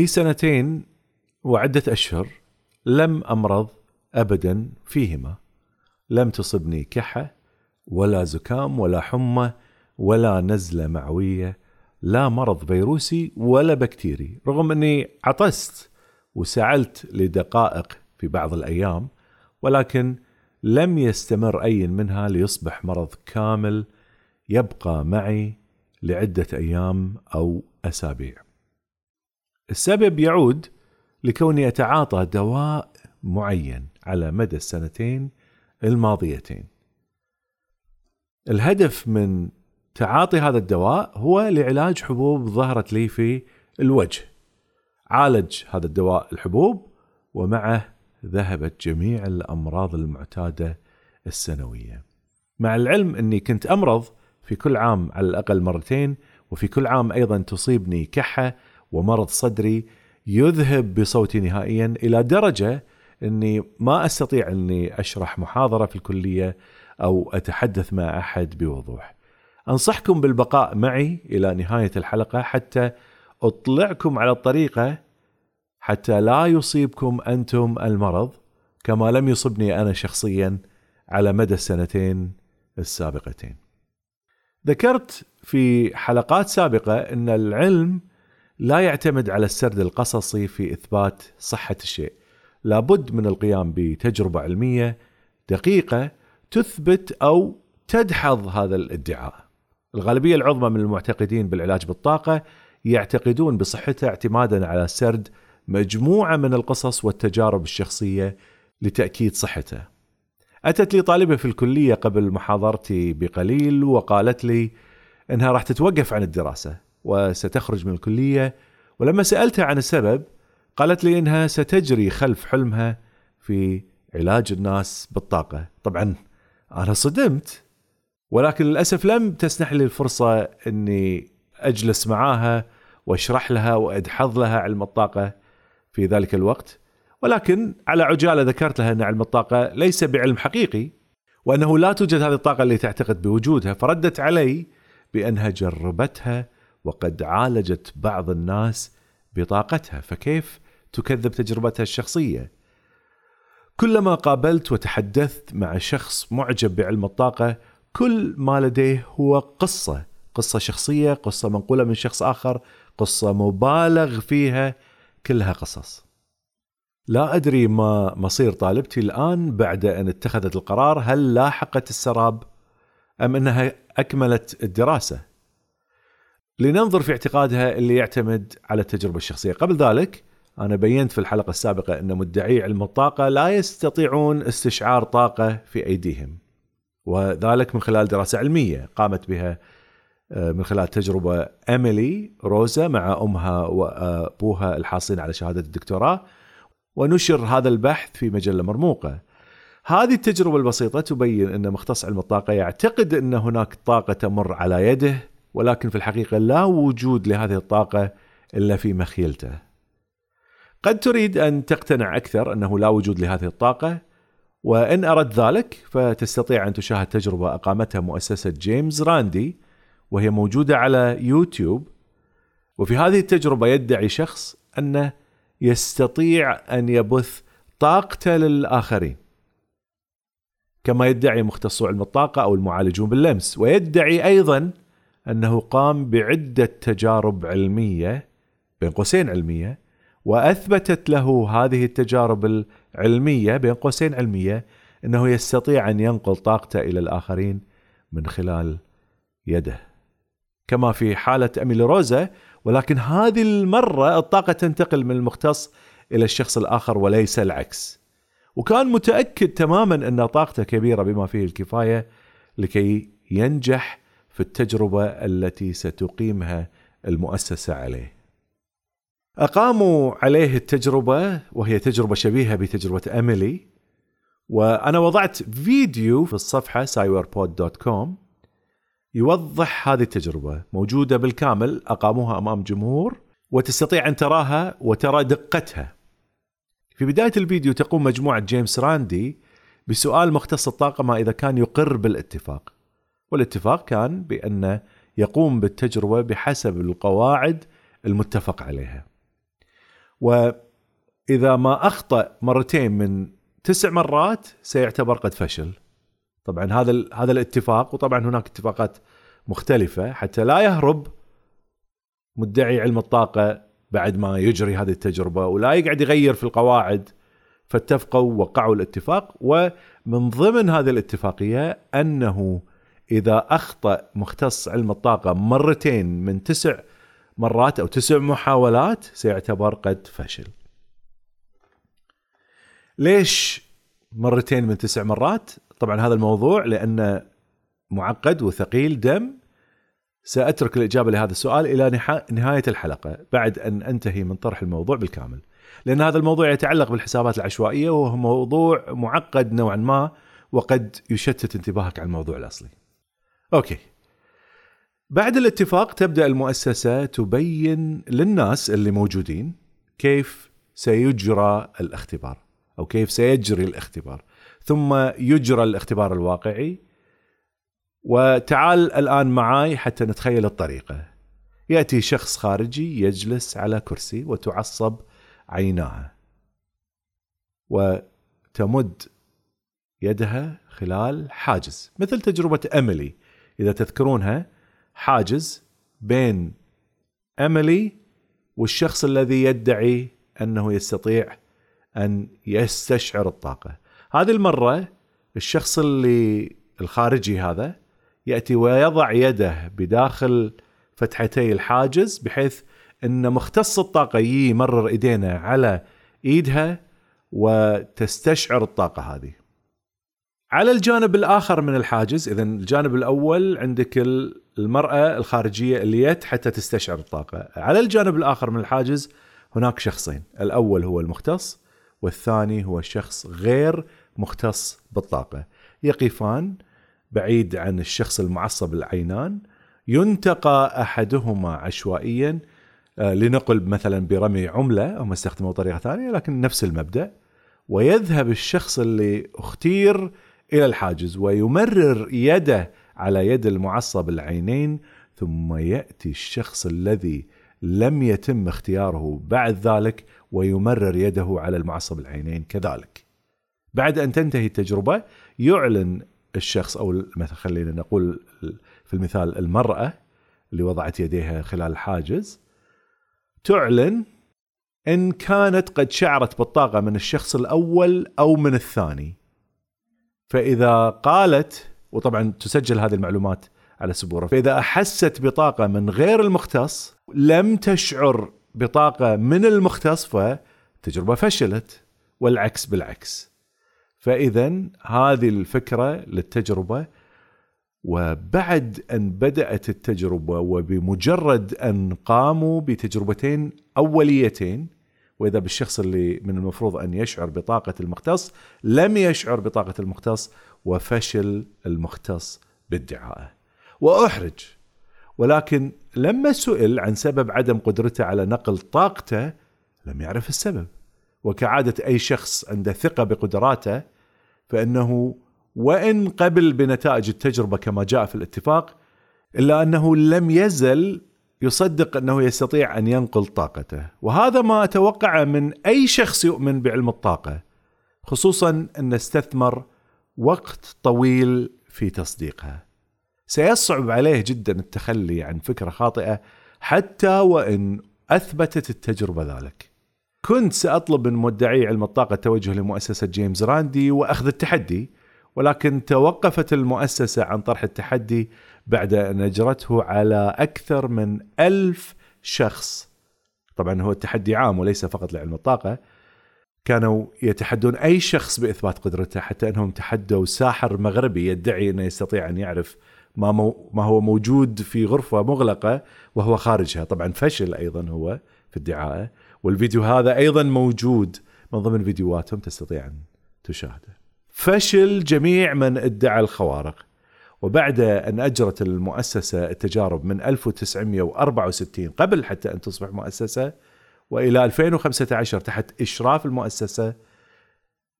لي سنتين وعدة أشهر لم أمرض أبدا فيهما. لم تصبني كحة ولا زكام ولا حمى ولا نزلة معوية لا مرض فيروسي ولا بكتيري. رغم أني عطست وسعلت لدقائق في بعض الأيام ولكن لم يستمر أي منها ليصبح مرض كامل يبقى معي لعدة أيام أو أسابيع. السبب يعود لكوني اتعاطى دواء معين على مدى السنتين الماضيتين. الهدف من تعاطي هذا الدواء هو لعلاج حبوب ظهرت لي في الوجه. عالج هذا الدواء الحبوب ومعه ذهبت جميع الأمراض المعتادة السنوية. مع العلم أني كنت أمرض في كل عام على الأقل مرتين وفي كل عام أيضا تصيبني كحة ومرض صدري يذهب بصوتي نهائيا إلى درجة إني ما أستطيع إني أشرح محاضرة في الكلية أو أتحدث مع أحد بوضوح. أنصحكم بالبقاء معي إلى نهاية الحلقة حتى أطلعكم على الطريقة حتى لا يصيبكم أنتم المرض كما لم يصبني أنا شخصيا على مدى السنتين السابقتين. ذكرت في حلقات سابقة إن العلم لا يعتمد على السرد القصصي في إثبات صحة الشيء. لابد من القيام بتجربة علمية دقيقة تثبت أو تدحض هذا الادعاء. الغالبية العظمى من المعتقدين بالعلاج بالطاقة يعتقدون بصحته اعتمادا على سرد مجموعة من القصص والتجارب الشخصية لتأكيد صحته أتت لي طالبة في الكلية قبل محاضرتي بقليل وقالت لي إنها راح تتوقف عن الدراسة. وستخرج من الكلية. ولما سالتها عن السبب قالت لي إنها ستجري خلف حلمها في علاج الناس بالطاقة. طبعا أنا صدمت ولكن للأسف لم تسنح لي الفرصة إني أجلس معاها وأشرح لها وأدحض لها علم الطاقة في ذلك الوقت. ولكن على عجالة ذكرت لها أن علم الطاقة ليس بعلم حقيقي وأنه لا توجد هذه الطاقة اللي تعتقد بوجودها. فردت علي بأنها جربتها وقد عالجت بعض الناس بطاقتها فكيف تكذب تجربتها الشخصية؟ كلما قابلت وتحدثت مع شخص معجب بعلم الطاقة كل ما لديه هو قصة قصة شخصية قصة منقولة من شخص آخر قصة مبالغ فيها كلها قصص. لا أدري ما مصير طالبتي الآن بعد أن اتخذت القرار هل لاحقت السراب أم أنها أكملت الدراسة؟ لننظر في اعتقادها اللي يعتمد على التجربة الشخصية. قبل ذلك أنا بينت في الحلقة السابقة أن مدعي علم الطاقة لا يستطيعون استشعار طاقة في أيديهم وذلك من خلال دراسة علمية قامت بها آه، من خلال تجربة أميلي روزا مع أمها وأبوها الحاصلين على شهادة الدكتوراه ونشر هذا البحث في مجلة مرموقة. هذه التجربة البسيطة تبين أن مختص علم الطاقة يعتقد أن هناك طاقة تمر على يده ولكن في الحقيقة لا وجود لهذه الطاقة إلا في مخيلته. قد تريد أن تقتنع أكثر أنه لا وجود لهذه الطاقة وإن أردت ذلك فتستطيع أن تشاهد تجربة أقامتها مؤسسة جيمس راندي وهي موجودة على يوتيوب وفي هذه التجربة يدعي شخص أنه يستطيع أن يبث طاقته للآخرين. كما يدعي مختصو علم الطاقة أو المعالجون باللمس ويدعي أيضا أنه قام بعدة تجارب علمية بين قوسين علمية وأثبتت له هذه التجارب العلمية بين قوسين علمية أنه يستطيع أن ينقل طاقته إلى الآخرين من خلال يده. كما في حالة اميلي روزا ولكن هذه المرة الطاقة تنتقل من المختص إلى الشخص الآخر وليس العكس. وكان متأكد تماما أن طاقته كبيرة بما فيه الكفاية لكي ينجح في التجربة التي ستقيمها المؤسسة عليه. أقاموا عليه التجربة وهي تجربة شبيهة بتجربة أميلي وأنا وضعت فيديو في الصفحة cyberpod.com يوضح هذه التجربة. موجودة بالكامل أقاموها أمام جمهور وتستطيع أن تراها وترى دقتها. في بداية الفيديو تقوم مجموعة جيمس راندي بسؤال مختص الطاقة ما إذا كان يقر بالاتفاق. والاتفاق كان بأن يقوم بالتجربة بحسب القواعد المتفق عليها. وإذا ما أخطأ مرتين من تسع مرات سيعتبر قد فشل. طبعا هذا هذا الاتفاق وطبعا هناك اتفاقات مختلفة حتى لا يهرب مدعي علم الطاقة بعد ما يجري هذه التجربة ولا يقعد يغير في القواعد فاتفقوا ووقعوا الاتفاق. ومن ضمن هذه الاتفاقية أنه إذا أخطأ مختص علم الطاقة مرتين من تسع مرات أو تسع محاولات سيعتبر قد فشل. ليش مرتين من تسع مرات؟ طبعا هذا الموضوع لأنه معقد وثقيل دم. سأترك الإجابة لهذا السؤال إلى نهاية الحلقة بعد أن أنتهي من طرح الموضوع بالكامل. لأن هذا الموضوع يتعلق بالحسابات العشوائية وهو موضوع معقد نوعا ما وقد يشتت انتباهك عن الموضوع الأصلي. أوكي. بعد الاتفاق تبدأ المؤسسة تبين للناس اللي موجودين كيف سيجرى الاختبار أو كيف سيجري الاختبار. ثم يجرى الاختبار الواقعي. وتعال الآن معي حتى نتخيل الطريقة. يأتي شخص خارجي يجلس على كرسي وتعصب عيناها وتمد يدها خلال حاجز مثل تجربة أميلي إذا تذكرونها حاجز بين أميلي والشخص الذي يدعي أنه يستطيع أن يستشعر الطاقة هذه المرة الشخص اللي الخارجي هذا يأتي ويضع يده بداخل فتحتي الحاجز بحيث إن مختص الطاقة يمرر إيدينا على إيدها وتستشعر الطاقة هذه. على الجانب الآخر من الحاجز اذا الجانب الأول عندك المرأة الخارجية اللي يت حتى تستشعر الطاقة، على الجانب الآخر من الحاجز هناك شخصين، الأول هو المختص والثاني هو شخص غير مختص بالطاقة، يقفان بعيد عن الشخص المعصب العينان ينتقى أحدهما عشوائيا آه، لنقل مثلا برمي عملة هم استخدموا طريقه ثانية لكن نفس المبدأ. ويذهب الشخص اللي اختير إلى الحاجز ويمرر يده على يد المعصب العينين ثم يأتي الشخص الذي لم يتم اختياره بعد ذلك ويمرر يده على المعصب العينين كذلك. بعد أن تنتهي التجربة يعلن الشخص أو مثلا خلينا نقول في المثال المرأة اللي وضعت يديها خلال الحاجز تعلن إن كانت قد شعرت بالطاقة من الشخص الأول أو من الثاني فإذا قالت وطبعا تسجل هذه المعلومات على سبوره فإذا أحست بطاقة من غير المختص لم تشعر بطاقة من المختص فتجربة فشلت والعكس بالعكس. فاذا هذه الفكرة للتجربة وبعد أن بدأت التجربة وبمجرد أن قاموا بتجربتين أوليتين وإذا بالشخص اللي من المفروض أن يشعر بطاقة المختص لم يشعر بطاقة المختص وفشل المختص بادعائه. وأحرج. ولكن لما سئل عن سبب عدم قدرته على نقل طاقته لم يعرف السبب. وكعادة أي شخص عنده ثقة بقدراته فإنه وإن قبل بنتائج التجربة كما جاء في الاتفاق إلا أنه لم يزل يصدق أنه يستطيع أن ينقل طاقته، وهذا ما اتوقعه من أي شخص يؤمن بعلم الطاقة، خصوصا أن استثمر وقت طويل في تصديقها. سيصعب عليه جدا التخلي عن فكرة خاطئة حتى وإن أثبتت التجربة ذلك. كنت سأطلب من مدعي علم الطاقة التوجه لمؤسسة جيمس راندي وأخذ التحدي ولكن توقفت المؤسسة عن طرح التحدي بعد أن أجرته على أكثر من ألف شخص. طبعا هو التحدي عام وليس فقط لعلم الطاقة. كانوا يتحدون أي شخص بإثبات قدرته حتى أنهم تحدوا ساحر مغربي يدعي أنه يستطيع أن يعرف ما مو ما هو موجود في غرفة مغلقة وهو خارجها. طبعا فشل أيضا هو في ادعائه والفيديو هذا أيضا موجود من ضمن فيديوهاتهم تستطيع أن تشاهده. فشل جميع من ادعى الخوارق. وبعد أن أجرت المؤسسة التجارب من 1964 قبل حتى أن تصبح مؤسسة وإلى 2015 تحت إشراف المؤسسة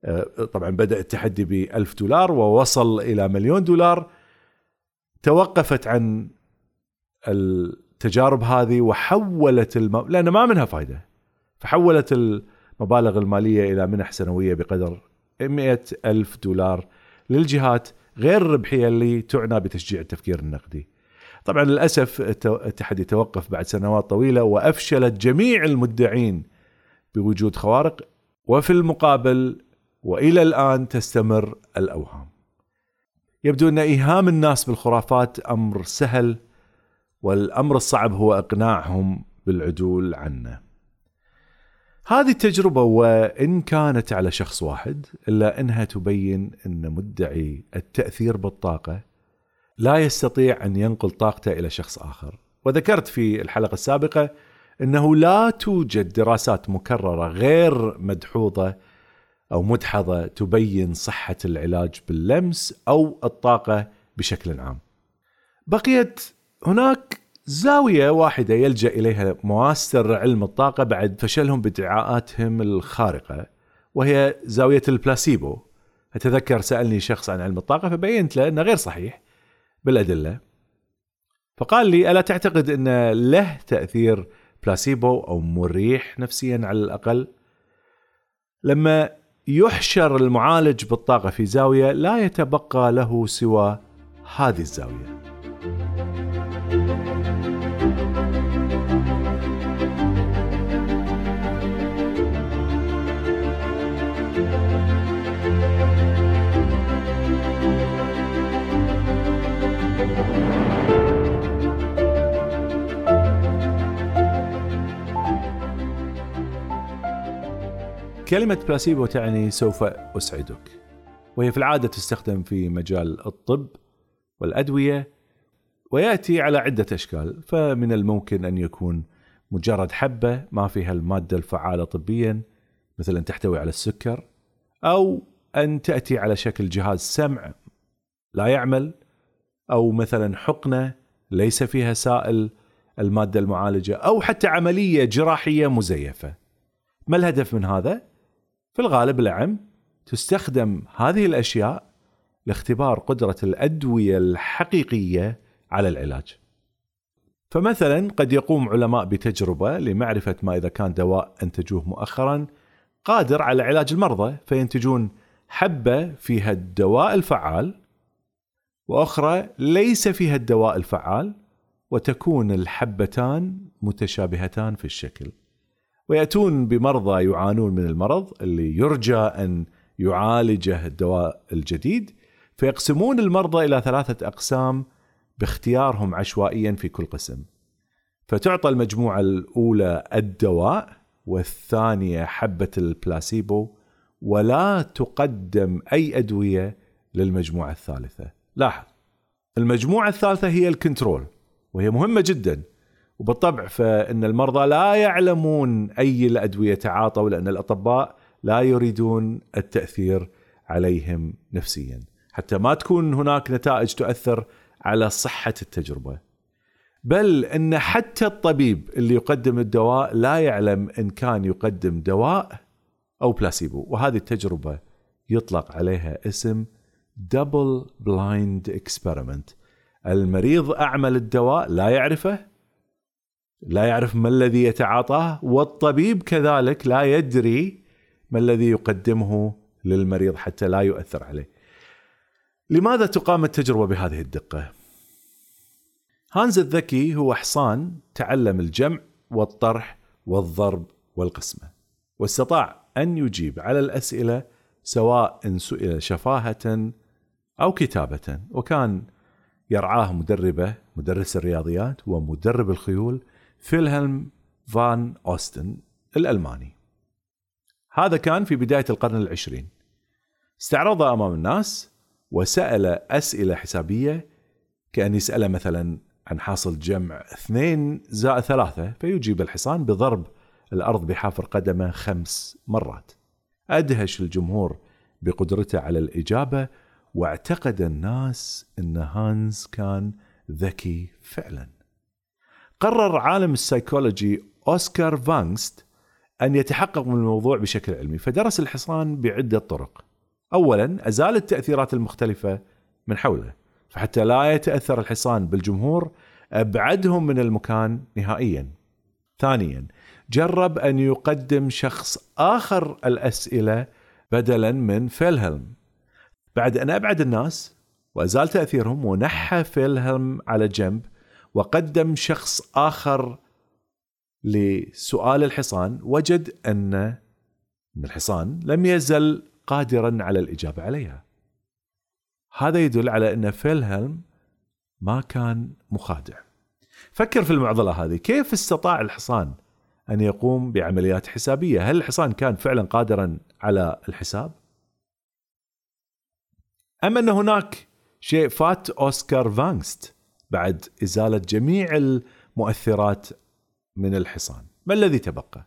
آه، طبعا بدأ التحدي ب 1000 دولار ووصل إلى مليون دولار. توقفت عن التجارب هذه وحولت الم... لأن ما منها فايدة. فحولت المبالغ المالية إلى منح سنوية بقدر 100 ألف دولار للجهات. غير الربحيه اللي تعنى بتشجيع التفكير النقدي. طبعا للأسف التحدي توقف بعد سنوات طويلة وأفشلت جميع المدعين بوجود خوارق وفي المقابل وإلى الآن تستمر الأوهام. يبدو أن إيهام الناس بالخرافات أمر سهل والأمر الصعب هو إقناعهم بالعدول عنه. هذه التجربة وإن كانت على شخص واحد إلا أنها تبين أن مدعي التأثير بالطاقة لا يستطيع أن ينقل طاقته إلى شخص آخر. وذكرت في الحلقة السابقة أنه لا توجد دراسات مكررة غير مدحوظة أو مدحضة تبين صحة العلاج باللمس أو الطاقة بشكل عام. بقيت هناك زاوية واحدة يلجأ إليها مواسر علم الطاقة بعد فشلهم بادعاءاتهم الخارقة وهي زاوية البلاسيبو. أتذكر سألني شخص عن علم الطاقة فبينت له أنه غير صحيح بالأدلة. فقال لي ألا تعتقد أن له تأثير بلاسيبو أو مريح نفسيا على الأقل؟ لما يحشر المعالج بالطاقة في زاوية لا يتبقى له سوى هذه الزاوية. كلمة بلاسيبو تعني سوف أسعدك وهي في العادة تستخدم في مجال الطب والأدوية ويأتي على عدة أشكال فمن الممكن أن يكون مجرد حبة ما فيها المادة الفعالة طبيا مثل أن تحتوي على السكر أو أن تأتي على شكل جهاز سمع لا يعمل أو مثلا حقنة ليس فيها سائل المادة المعالجة أو حتى عملية جراحية مزيفة ما الهدف من هذا؟ في الغالب الأعم تستخدم هذه الأشياء لاختبار قدرة الأدوية الحقيقية على العلاج. فمثلا قد يقوم علماء بتجربة لمعرفة ما إذا كان دواء أنتجوه مؤخرا قادر على علاج المرضى فينتجون حبة فيها الدواء الفعال وأخرى ليس فيها الدواء الفعال وتكون الحبتان متشابهتان في الشكل. ويأتون بمرضى يعانون من المرض اللي يرجى أن يعالجه الدواء الجديد فيقسمون المرضى إلى ثلاثة أقسام باختيارهم عشوائيا في كل قسم. فتعطى المجموعة الأولى الدواء والثانية حبة البلاسيبو ولا تقدم أي أدوية للمجموعة الثالثة. لاحظ المجموعة الثالثة هي الكنترول وهي مهمة جدا وبالطبع فإن المرضى لا يعلمون أي الأدوية تعاطوا لأن الأطباء لا يريدون التأثير عليهم نفسيا. حتى ما تكون هناك نتائج تؤثر على صحة التجربة. بل أن حتى الطبيب اللي يقدم الدواء لا يعلم إن كان يقدم دواء أو بلاسيبو وهذه التجربة يطلق عليها اسم double blind experiment المريض أعمل الدواء لا يعرفه لا يعرف ما الذي يتعاطاه والطبيب كذلك لا يدري ما الذي يقدمه للمريض حتى لا يؤثر عليه. لماذا تقام التجربة بهذه الدقة؟ هانز الذكي هو حصان تعلم الجمع والطرح والضرب والقسمة واستطاع أن يجيب على الأسئلة سواء سئل شفاهة أو كتابة وكان يرعاه مدربة مدرس الرياضيات ومدرب الخيول فيلهلم فان أوستن الألماني. هذا كان في بداية القرن العشرين. استعرض أمام الناس وسأل أسئلة حسابية كأن يسأله مثلا عن حاصل جمع اثنين زائد ثلاثة فيجيب الحصان بضرب الأرض بحافر قدمه خمس مرات. أدهش الجمهور بقدرته على الإجابة واعتقد الناس أن هانز كان ذكي فعلا. قرر عالم السيكولوجي أوسكار فانغست أن يتحقق من الموضوع بشكل علمي فدرس الحصان بعدة طرق. أولا أزال التأثيرات المختلفة من حوله فحتى لا يتأثر الحصان بالجمهور أبعدهم من المكان نهائيا. ثانيا جرب أن يقدم شخص آخر الأسئلة بدلا من فيلهلم. بعد أن أبعد الناس وأزال تأثيرهم ونحى فيلهلم على جنب وقدم شخص آخر لسؤال الحصان وجد أن الحصان لم يزل قادرا على الإجابة عليها. هذا يدل على أن فيلهلم ما كان مخادع. فكر في المعضلة هذه. كيف استطاع الحصان أن يقوم بعمليات حسابية؟ هل الحصان كان فعلا قادرا على الحساب؟ أم أن هناك شيء فات أوسكار فانغست؟ بعد إزالة جميع المؤثرات من الحصان. ما الذي تبقى؟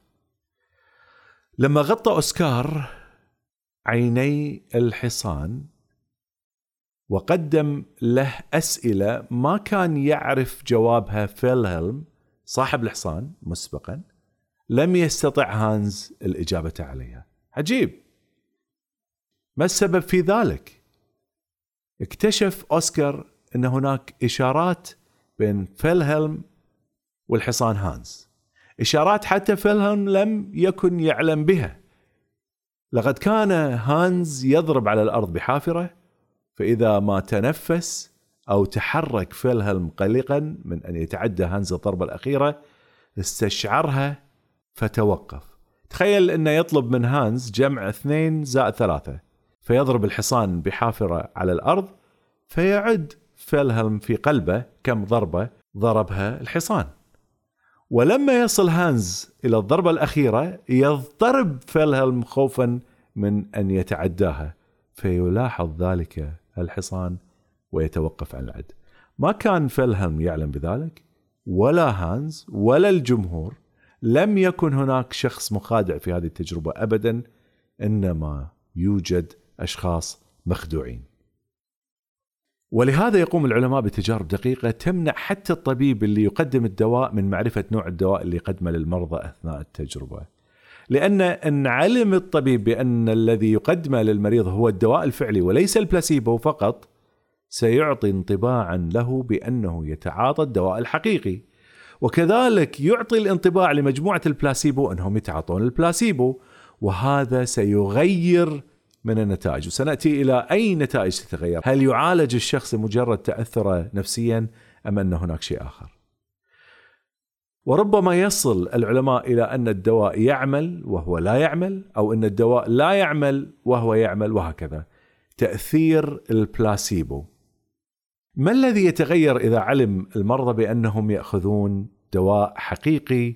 لما غطى أوسكار عيني الحصان وقدم له أسئلة ما كان يعرف جوابها فيلهلم صاحب الحصان مسبقا لم يستطع هانز الإجابة عليها. عجيب. ما السبب في ذلك؟ اكتشف أوسكار أن هناك إشارات بين فيلهلم والحصان هانز. إشارات حتى فيلهلم لم يكن يعلم بها. لقد كان هانز يضرب على الأرض بحافره فإذا ما تنفس أو تحرك فيلهلم قلقا من أن يتعدى هانز الضربة الأخيرة استشعرها فتوقف. تخيل أنه يطلب من هانز جمع اثنين زائد ثلاثة فيضرب الحصان بحافره على الأرض فيعد فيلهلم في قلبه كم ضربة ضربها الحصان. ولما يصل هانز إلى الضربة الأخيرة يضطرب فيلهلم خوفا من أن يتعداها فيلاحظ ذلك الحصان ويتوقف عن العد. ما كان فيلهلم يعلم بذلك ولا هانز ولا الجمهور لم يكن هناك شخص مخادع في هذه التجربة أبدا إنما يوجد أشخاص مخدوعين. ولهذا يقوم العلماء بتجارب دقيقة تمنع حتى الطبيب اللي يقدم الدواء من معرفة نوع الدواء اللي يقدمه للمرضى أثناء التجربة. لأن إن علم الطبيب بأن الذي يقدمه للمريض هو الدواء الفعلي وليس البلاسيبو فقط سيعطي انطباعا له بأنه يتعاطى الدواء الحقيقي. وكذلك يعطي الانطباع لمجموعة البلاسيبو أنهم يتعاطون البلاسيبو وهذا سيغير من النتائج. وسنأتي إلى أي نتائج تتغير. هل يعالج الشخص مجرد تأثره نفسيا أم أن هناك شيء آخر؟ وربما يصل العلماء إلى أن الدواء يعمل وهو لا يعمل أو أن الدواء لا يعمل وهو يعمل وهكذا. تأثير البلاسيبو. ما الذي يتغير إذا علم المرضى بأنهم يأخذون دواء حقيقي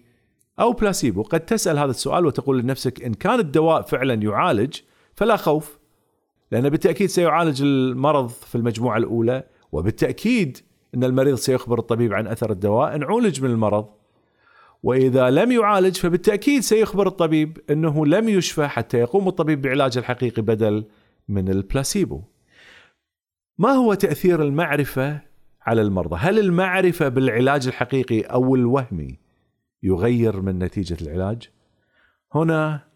أو بلاسيبو؟ قد تسأل هذا السؤال وتقول لنفسك إن كان الدواء فعلا يعالج فلا خوف لأن بالتأكيد سيعالج المرض في المجموعة الأولى وبالتأكيد أن المريض سيخبر الطبيب عن أثر الدواء إن عولج من المرض. وإذا لم يعالج فبالتأكيد سيخبر الطبيب أنه لم يشفى حتى يقوم الطبيب بعلاج الحقيقي بدل من البلاسيبو. ما هو تأثير المعرفة على المرضى؟ هل المعرفة بالعلاج الحقيقي أو الوهمي يغير من نتيجة العلاج؟ هنا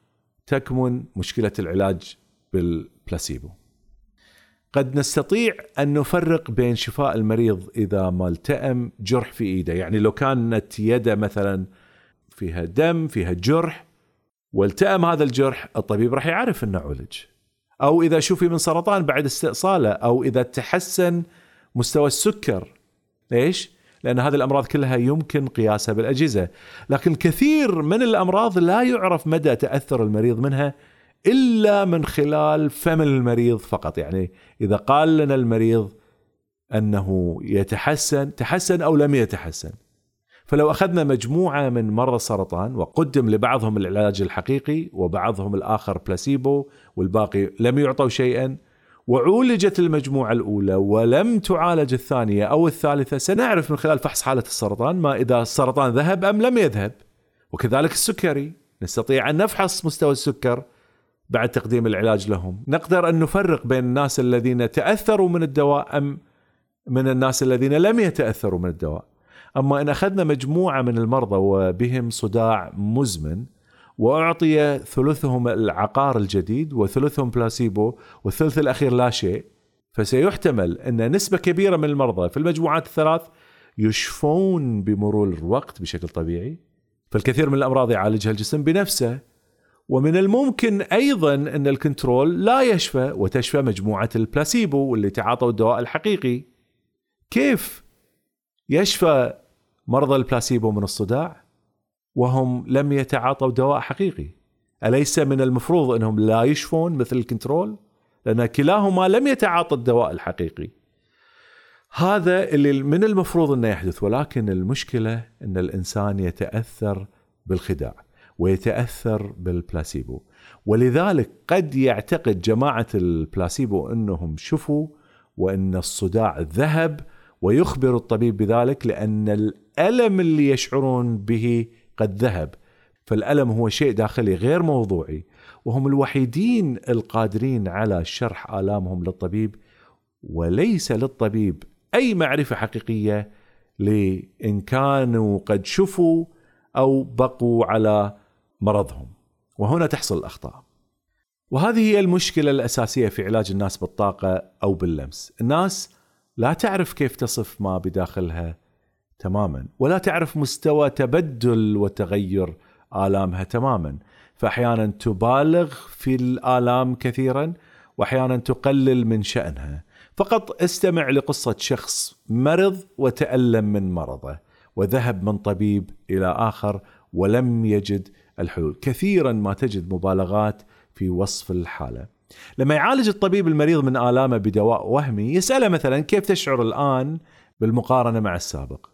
تكمن مشكلة العلاج بالبلاسيبو. قد نستطيع أن نفرق بين شفاء المريض إذا ما التئم جرح في إيده، يعني لو كانت يده مثلا فيها دم، فيها جرح والتئم هذا الجرح، الطبيب راح يعرف إنه عولج. أو إذا شفي من سرطان بعد استئصاله، أو إذا تحسن مستوى السكر. ليش؟ لأن هذه الأمراض كلها يمكن قياسها بالأجهزة. لكن كثير من الأمراض لا يعرف مدى تأثر المريض منها إلا من خلال فم المريض فقط. يعني إذا قال لنا المريض أنه يتحسن تحسن أو لم يتحسن. فلو أخذنا مجموعة من مرضى السرطان وقدم لبعضهم العلاج الحقيقي وبعضهم الآخر بلاسيبو والباقي لم يعطوا شيئا وعولجت المجموعة الأولى ولم تعالج الثانية أو الثالثة. سنعرف من خلال فحص حالة السرطان ما إذا السرطان ذهب أم لم يذهب. وكذلك السكري. نستطيع أن نفحص مستوى السكر بعد تقديم العلاج لهم. نقدر أن نفرق بين الناس الذين تأثروا من الدواء أم من الناس الذين لم يتأثروا من الدواء. أما إن أخذنا مجموعة من المرضى وبهم صداع مزمن وأعطي ثلثهم العقار الجديد وثلثهم بلاسيبو والثلث الأخير لا شيء. فسيحتمل أن نسبة كبيرة من المرضى في المجموعات الثلاث يشفون بمرور الوقت بشكل طبيعي. فالكثير من الأمراض يعالجها الجسم بنفسه. ومن الممكن أيضا أن ال control لا يشفى وتشفى مجموعة البلاسيبو واللي تعاطوا الدواء الحقيقي. كيف يشفى مرضى البلاسيبو من الصداع؟ وهم لم يتعاطوا دواء حقيقي؟ أليس من المفروض أنهم لا يشفون مثل ال control؟ لأن كلاهما لم يتعاطى الدواء الحقيقي. هذا اللي من المفروض أنه يحدث ولكن المشكلة أن الإنسان يتأثر بالخداع. ويتأثر بالبلاسيبو ولذلك قد يعتقد جماعة البلاسيبو أنهم شفوا وأن الصداع ذهب ويخبر الطبيب بذلك لأن الألم اللي يشعرون به قد ذهب فالألم هو شيء داخلي غير موضوعي وهم الوحيدين القادرين على شرح آلامهم للطبيب وليس للطبيب أي معرفة حقيقية لإن كانوا قد شفوا أو بقوا على مرضهم. وهنا تحصل الأخطاء. وهذه هي المشكلة الأساسية في علاج الناس بالطاقة أو باللمس. الناس لا تعرف كيف تصف ما بداخلها تماما. ولا تعرف مستوى تبدل وتغير آلامها تماما. فاحيانا تبالغ في الآلام كثيرا واحيانا تقلل من شأنها. فقط استمع لقصة شخص مرض وتألم من مرضه وذهب من طبيب إلى آخر ولم يجد الحلول. كثيرا ما تجد مبالغات في وصف الحالة. لما يعالج الطبيب المريض من آلامه بدواء وهمي يسأله مثلا كيف تشعر الآن بالمقارنة مع السابق؟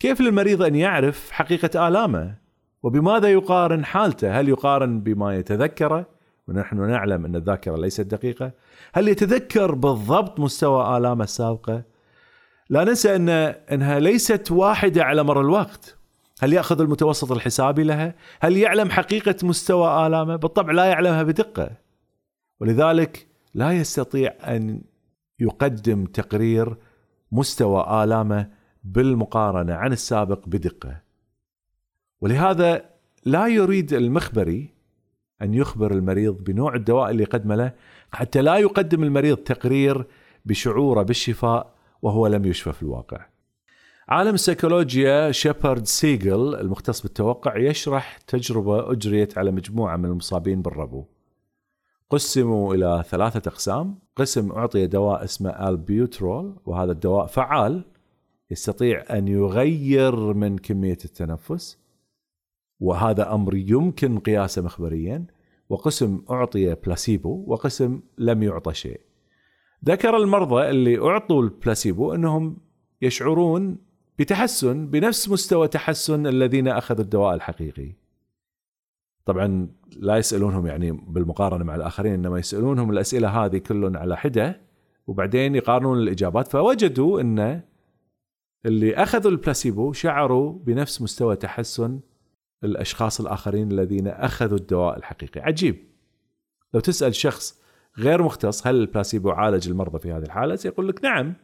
كيف للمريض أن يعرف حقيقة آلامه وبماذا يقارن حالته هل يقارن بما يتذكره ونحن نعلم أن الذاكرة ليست دقيقة هل يتذكر بالضبط مستوى آلامه السابقة لا ننسى أن أنها ليست واحدة على مر الوقت هل يأخذ المتوسط الحسابي لها؟ هل يعلم حقيقة مستوى آلامه؟ بالطبع لا يعلمها بدقة. ولذلك لا يستطيع أن يقدم تقرير مستوى آلامه بالمقارنة عن السابق بدقة. ولهذا لا يريد المخبري أن يخبر المريض بنوع الدواء اللي يقدمه له حتى لا يقدم المريض تقرير بشعوره بالشفاء وهو لم يشفى في الواقع. عالم السيكولوجيا شيبرد سيجل المختص بالتوقع يشرح تجربة أجريت على مجموعة من المصابين بالربو قسموا إلى ثلاثة أقسام قسم أعطي دواء اسمه ألبيوترول وهذا الدواء فعال يستطيع أن يغير من كمية التنفس وهذا أمر يمكن قياسه مخبريا وقسم أعطي بلاسيبو وقسم لم يعطى شيء ذكر المرضى اللي أعطوا البلاسيبو أنهم يشعرون بتحسن بنفس مستوى تحسن الذين أخذوا الدواء الحقيقي. طبعا لا يسألونهم يعني بالمقارنة مع الآخرين إنما يسألونهم الأسئلة هذه كلهم على حدة وبعدين يقارنون الإجابات فوجدوا إن اللي أخذوا البلاسيبو شعروا بنفس مستوى تحسن الأشخاص الآخرين الذين أخذوا الدواء الحقيقي، عجيب. لو تسأل شخص غير مختص هل البلاسيبو عالج المرضى في هذه الحالة؟ سيقول لك نعم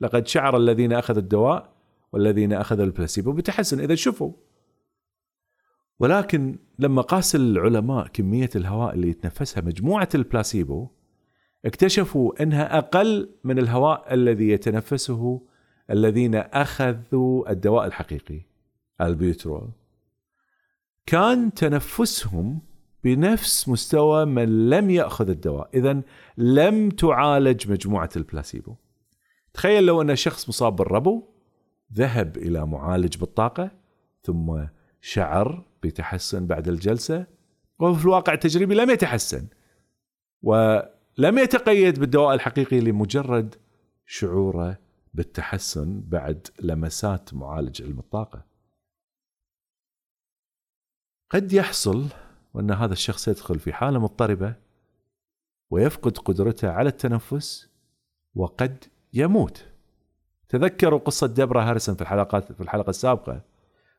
لقد شعر الذين أخذوا الدواء والذين أخذوا البلاسيبو بتحسن إذا شفوا ولكن لما قاس العلماء كمية الهواء اللي يتنفسها مجموعة البلاسيبو اكتشفوا إنها أقل من الهواء الذي يتنفسه الذين أخذوا الدواء الحقيقي البيوترول كان تنفسهم بنفس مستوى من لم يأخذ الدواء. اذا لم تعالج مجموعة البلاسيبو. تخيل لو أن شخص مصاب بالربو ذهب إلى معالج بالطاقة ثم شعر بتحسن بعد الجلسة وفي الواقع التجريبي لم يتحسن ولم يتقيد بالدواء الحقيقي لمجرد شعوره بالتحسن بعد لمسات معالج علم الطاقة. قد يحصل وأن هذا الشخص يدخل في حالة مضطربة ويفقد قدرته على التنفس وقد يموت تذكروا قصة دبرا هاريسون في الحلقات في الحلقة السابقة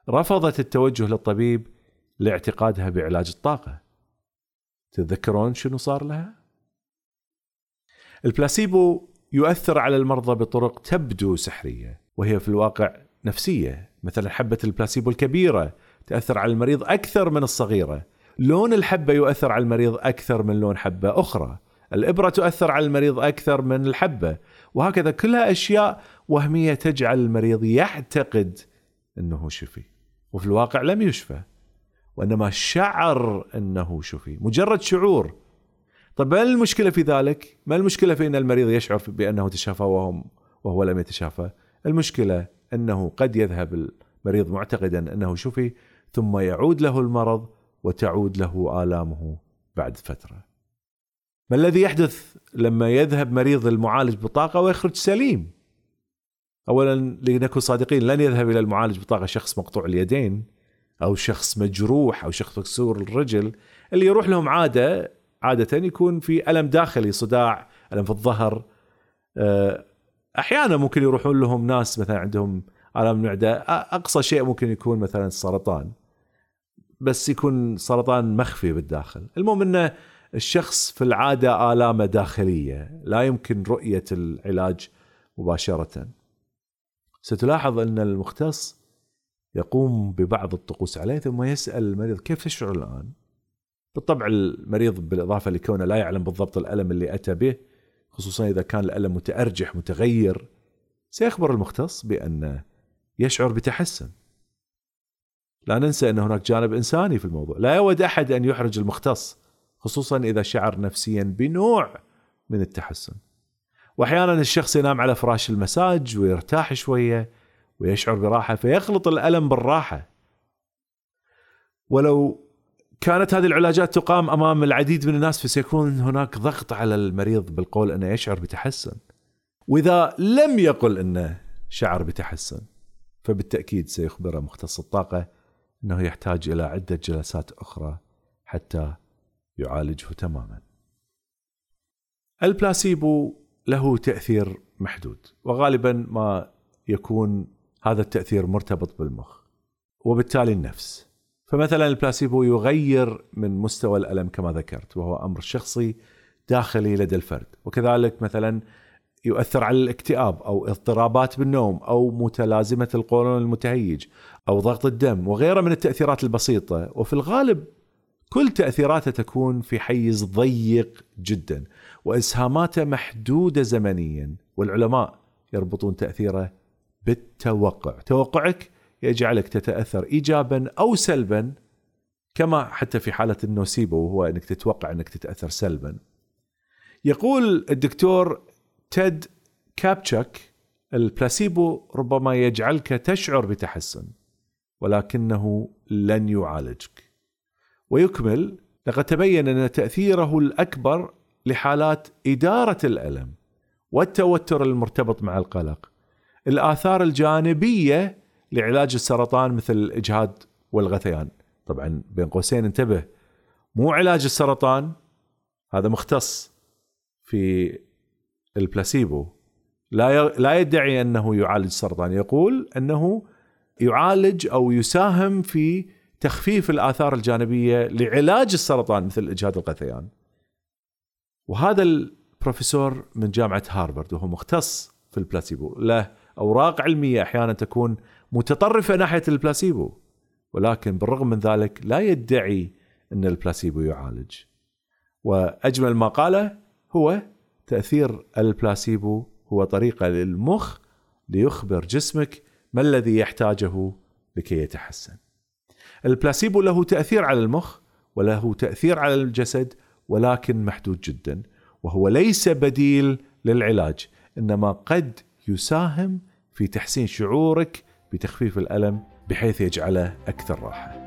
رفضت التوجه للطبيب لاعتقادها بعلاج الطاقة تتذكرون شنو صار لها؟ البلاسيبو يؤثر على المرضى بطرق تبدو سحرية وهي في الواقع نفسية. مثلا حبة البلاسيبو الكبيرة تأثر على المريض أكثر من الصغيرة. لون الحبة يؤثر على المريض أكثر من لون حبة أخرى. الإبرة تؤثر على المريض أكثر من الحبة. وهكذا كلها أشياء وهمية تجعل المريض يعتقد أنه شفي. وفي الواقع لم يشفى وإنما شعر أنه شفي. مجرد شعور طيب ما المشكلة في ذلك؟ ما المشكلة في أن المريض يشعر بأنه تشافى وهو, وهو لم يتشافى؟ المشكلة أنه قد يذهب المريض معتقدا أنه شفي ثم يعود له المرض وتعود له آلامه بعد فترة ما الذي يحدث لما يذهب مريض المعالج بطاقة ويخرج سليم أولا لنكن صادقين لن يذهب إلى المعالج بطاقة شخص مقطوع اليدين أو شخص مجروح أو شخص مكسور الرجل اللي يروح لهم عادة عادة يكون في ألم داخلي صداع ألم في الظهر. آه، أحيانا ممكن يروحون لهم ناس مثلا عندهم آلام معدة. أقصى شيء ممكن يكون مثلا السرطان بس يكون سرطان مخفي بالداخل. المهم أنه الشخص في العادة آلامه داخلية لا يمكن رؤية العلاج مباشرة. ستلاحظ أن المختص يقوم ببعض الطقوس عليه ثم يسأل المريض كيف تشعر الآن؟ بالطبع المريض بالإضافة لكونه لا يعلم بالضبط الألم اللي أتى به خصوصا إذا كان الألم متأرجح متغير سيخبر المختص بأنه يشعر بتحسن. لا ننسى أن هناك جانب إنساني في الموضوع. لا يود أحد أن يحرج المختص خصوصا إذا شعر نفسيا بنوع من التحسن. وأحيانا الشخص ينام على فراش المساج ويرتاح شوية ويشعر براحة فيخلط الألم بالراحة. ولو كانت هذه العلاجات تقام أمام العديد من الناس فسيكون هناك ضغط على المريض بالقول انه يشعر بتحسن. وإذا لم يقل أنه شعر بتحسن فبالتأكيد سيخبره مختص الطاقة أنه يحتاج إلى عدة جلسات أخرى حتى يعالجه تماما. البلاسيبو له تأثير محدود وغالبا ما يكون هذا التأثير مرتبط بالمخ وبالتالي النفس. فمثلا البلاسيبو يغير من مستوى الألم كما ذكرت وهو أمر شخصي داخلي لدى الفرد. وكذلك مثلا يؤثر على الاكتئاب أو اضطرابات بالنوم أو متلازمة القولون المتهيج أو ضغط الدم وغيرها من التأثيرات البسيطة. وفي الغالب كل تأثيراته تكون في حيز ضيق جدا وإسهاماته محدودة زمنيا والعلماء يربطون تأثيره بالتوقع. توقعك يجعلك تتأثر ايجابا أو سلبا كما حتى في حالة النوسيبو وهو إنك تتوقع إنك تتأثر سلبا. يقول الدكتور تيد كابتشك البلاسيبو ربما يجعلك تشعر بتحسن ولكنه لن يعالجك. ويكمل لقد تبين أن تأثيره الأكبر لحالات إدارة الألم والتوتر المرتبط مع القلق. الآثار الجانبية لعلاج السرطان مثل الاجهاد والغثيان. طبعا بين قوسين انتبه. مو علاج السرطان هذا مختص في البلاسيبو. لا لا يدعي أنه يعالج السرطان يقول أنه يعالج أو يساهم في تخفيف الآثار الجانبية لعلاج السرطان مثل إجهاد الغثيان. وهذا البروفيسور من جامعة هارفارد وهو مختص في البلاسيبو. له أوراق علمية أحيانا تكون متطرفة ناحية البلاسيبو ولكن بالرغم من ذلك لا يدعي إن البلاسيبو يعالج وأجمل ما قاله هو تأثير البلاسيبو هو طريقة للمخ ليخبر جسمك ما الذي يحتاجه لكي يتحسن. البلاسيبو له تأثير على المخ وله تأثير على الجسد ولكن محدود جدا وهو ليس بديل للعلاج إنما قد يساهم في تحسين شعورك بتخفيف الألم بحيث يجعله أكثر راحة.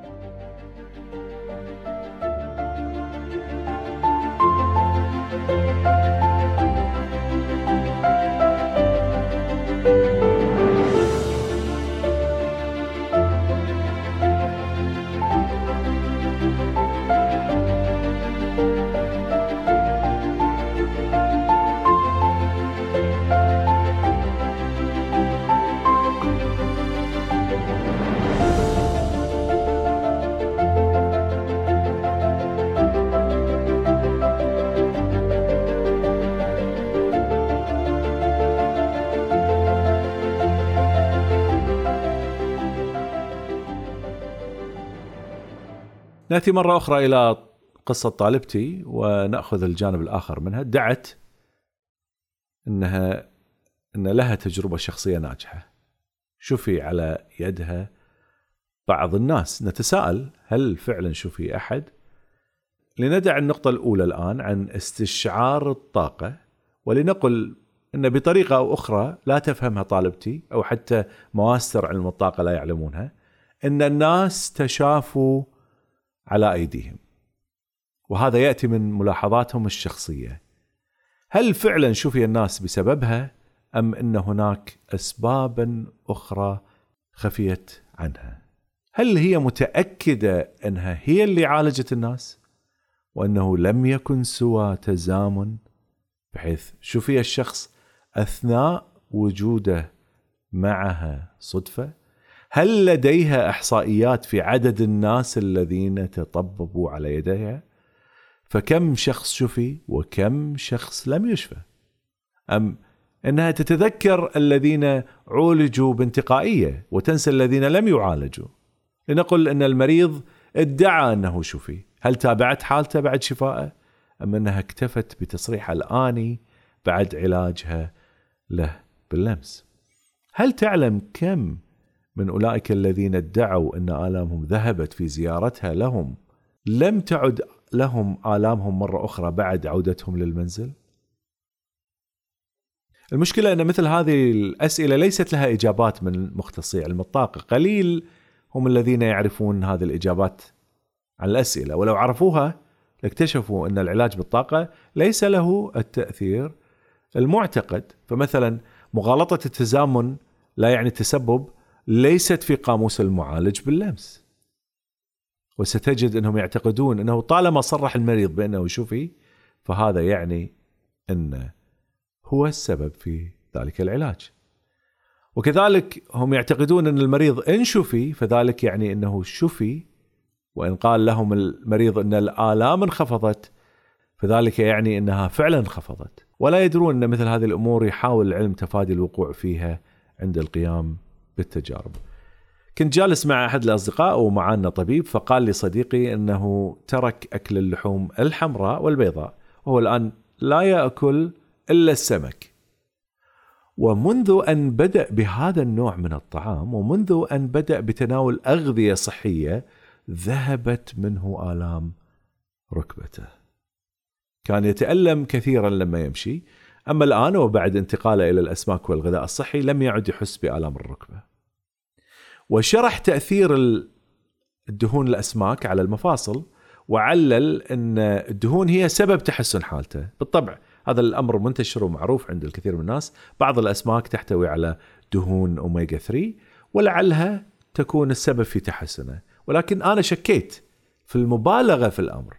نأتي مرة أخرى إلى قصة طالبتي ونأخذ الجانب الآخر منها. دعت إنها إن لها تجربة شخصية ناجحة. شفي على يدها بعض الناس. نتساءل هل فعلا شفي أحد؟ لندع النقطة الأولى الآن عن استشعار الطاقة ولنقل إن بطريقة أو أخرى لا تفهمها طالبتي أو حتى مواستر علم الطاقة لا يعلمونها إن الناس تشافوا على أيديهم. وهذا يأتي من ملاحظاتهم الشخصية. هل فعلا شفي الناس بسببها أم إن هناك اسبابا أخرى خفيت عنها؟ هل هي متأكدة إنها هي اللي عالجت الناس؟ وإنه لم يكن سوى تزامن؟ بحيث شفي الشخص أثناء وجوده معها صدفة؟ هل لديها إحصائيات في عدد الناس الذين تطببوا على يديها؟ فكم شخص شفي وكم شخص لم يشفى؟ أم إنها تتذكر الذين عولجوا بانتقائية وتنسى الذين لم يعالجوا؟ لنقل إن المريض ادعى أنه شفي. هل تابعت حالته بعد شفائه؟ أم إنها اكتفت بتصريح الآني بعد علاجها له باللمس هل تعلم كم من أولئك الذين ادعوا أن آلامهم ذهبت في زيارتها لهم لم تعد لهم آلامهم مرة أخرى بعد عودتهم للمنزل؟ المشكلة أن مثل هذه الأسئلة ليست لها إجابات من مختصي علم الطاقه، قليل هم الذين يعرفون هذه الإجابات عن الأسئلة، ولو عرفوها لاكتشفوا أن العلاج بالطاقة ليس له التأثير المعتقد، فمثلا مغالطة التزامن لا يعني التسبب ليست في قاموس المعالج باللمس. وستجد أنهم يعتقدون أنه طالما صرح المريض بأنه شفي فهذا يعني انه هو السبب في ذلك العلاج. وكذلك هم يعتقدون أن المريض إن شفي فذلك يعني أنه شفي وإن قال لهم المريض أن الآلام انخفضت فذلك يعني أنها فعلا انخفضت ولا يدرون أن مثل هذه الأمور يحاول العلم تفادي الوقوع فيها عند القيام بالتجارب. كنت جالس مع أحد الأصدقاء ومعنا طبيب فقال لي صديقي إنه ترك أكل اللحوم الحمراء والبيضاء وهو الآن لا يأكل إلا السمك. ومنذ أن بدأ بهذا النوع من الطعام ومنذ أن بدأ بتناول أغذية صحية ذهبت منه آلام ركبته. كان يتألم كثيرا لما يمشي أما الآن وبعد انتقاله إلى الأسماك والغذاء الصحي لم يعد يحس بآلام الركبة. وشرح تأثير الدهون الأسماك على المفاصل وعلل إن الدهون هي سبب تحسن حالته. بالطبع هذا الأمر منتشر ومعروف عند الكثير من الناس. بعض الأسماك تحتوي على دهون اوميجا 3 ولعلها تكون السبب في تحسنه. ولكن أنا شكيت في المبالغة في الأمر.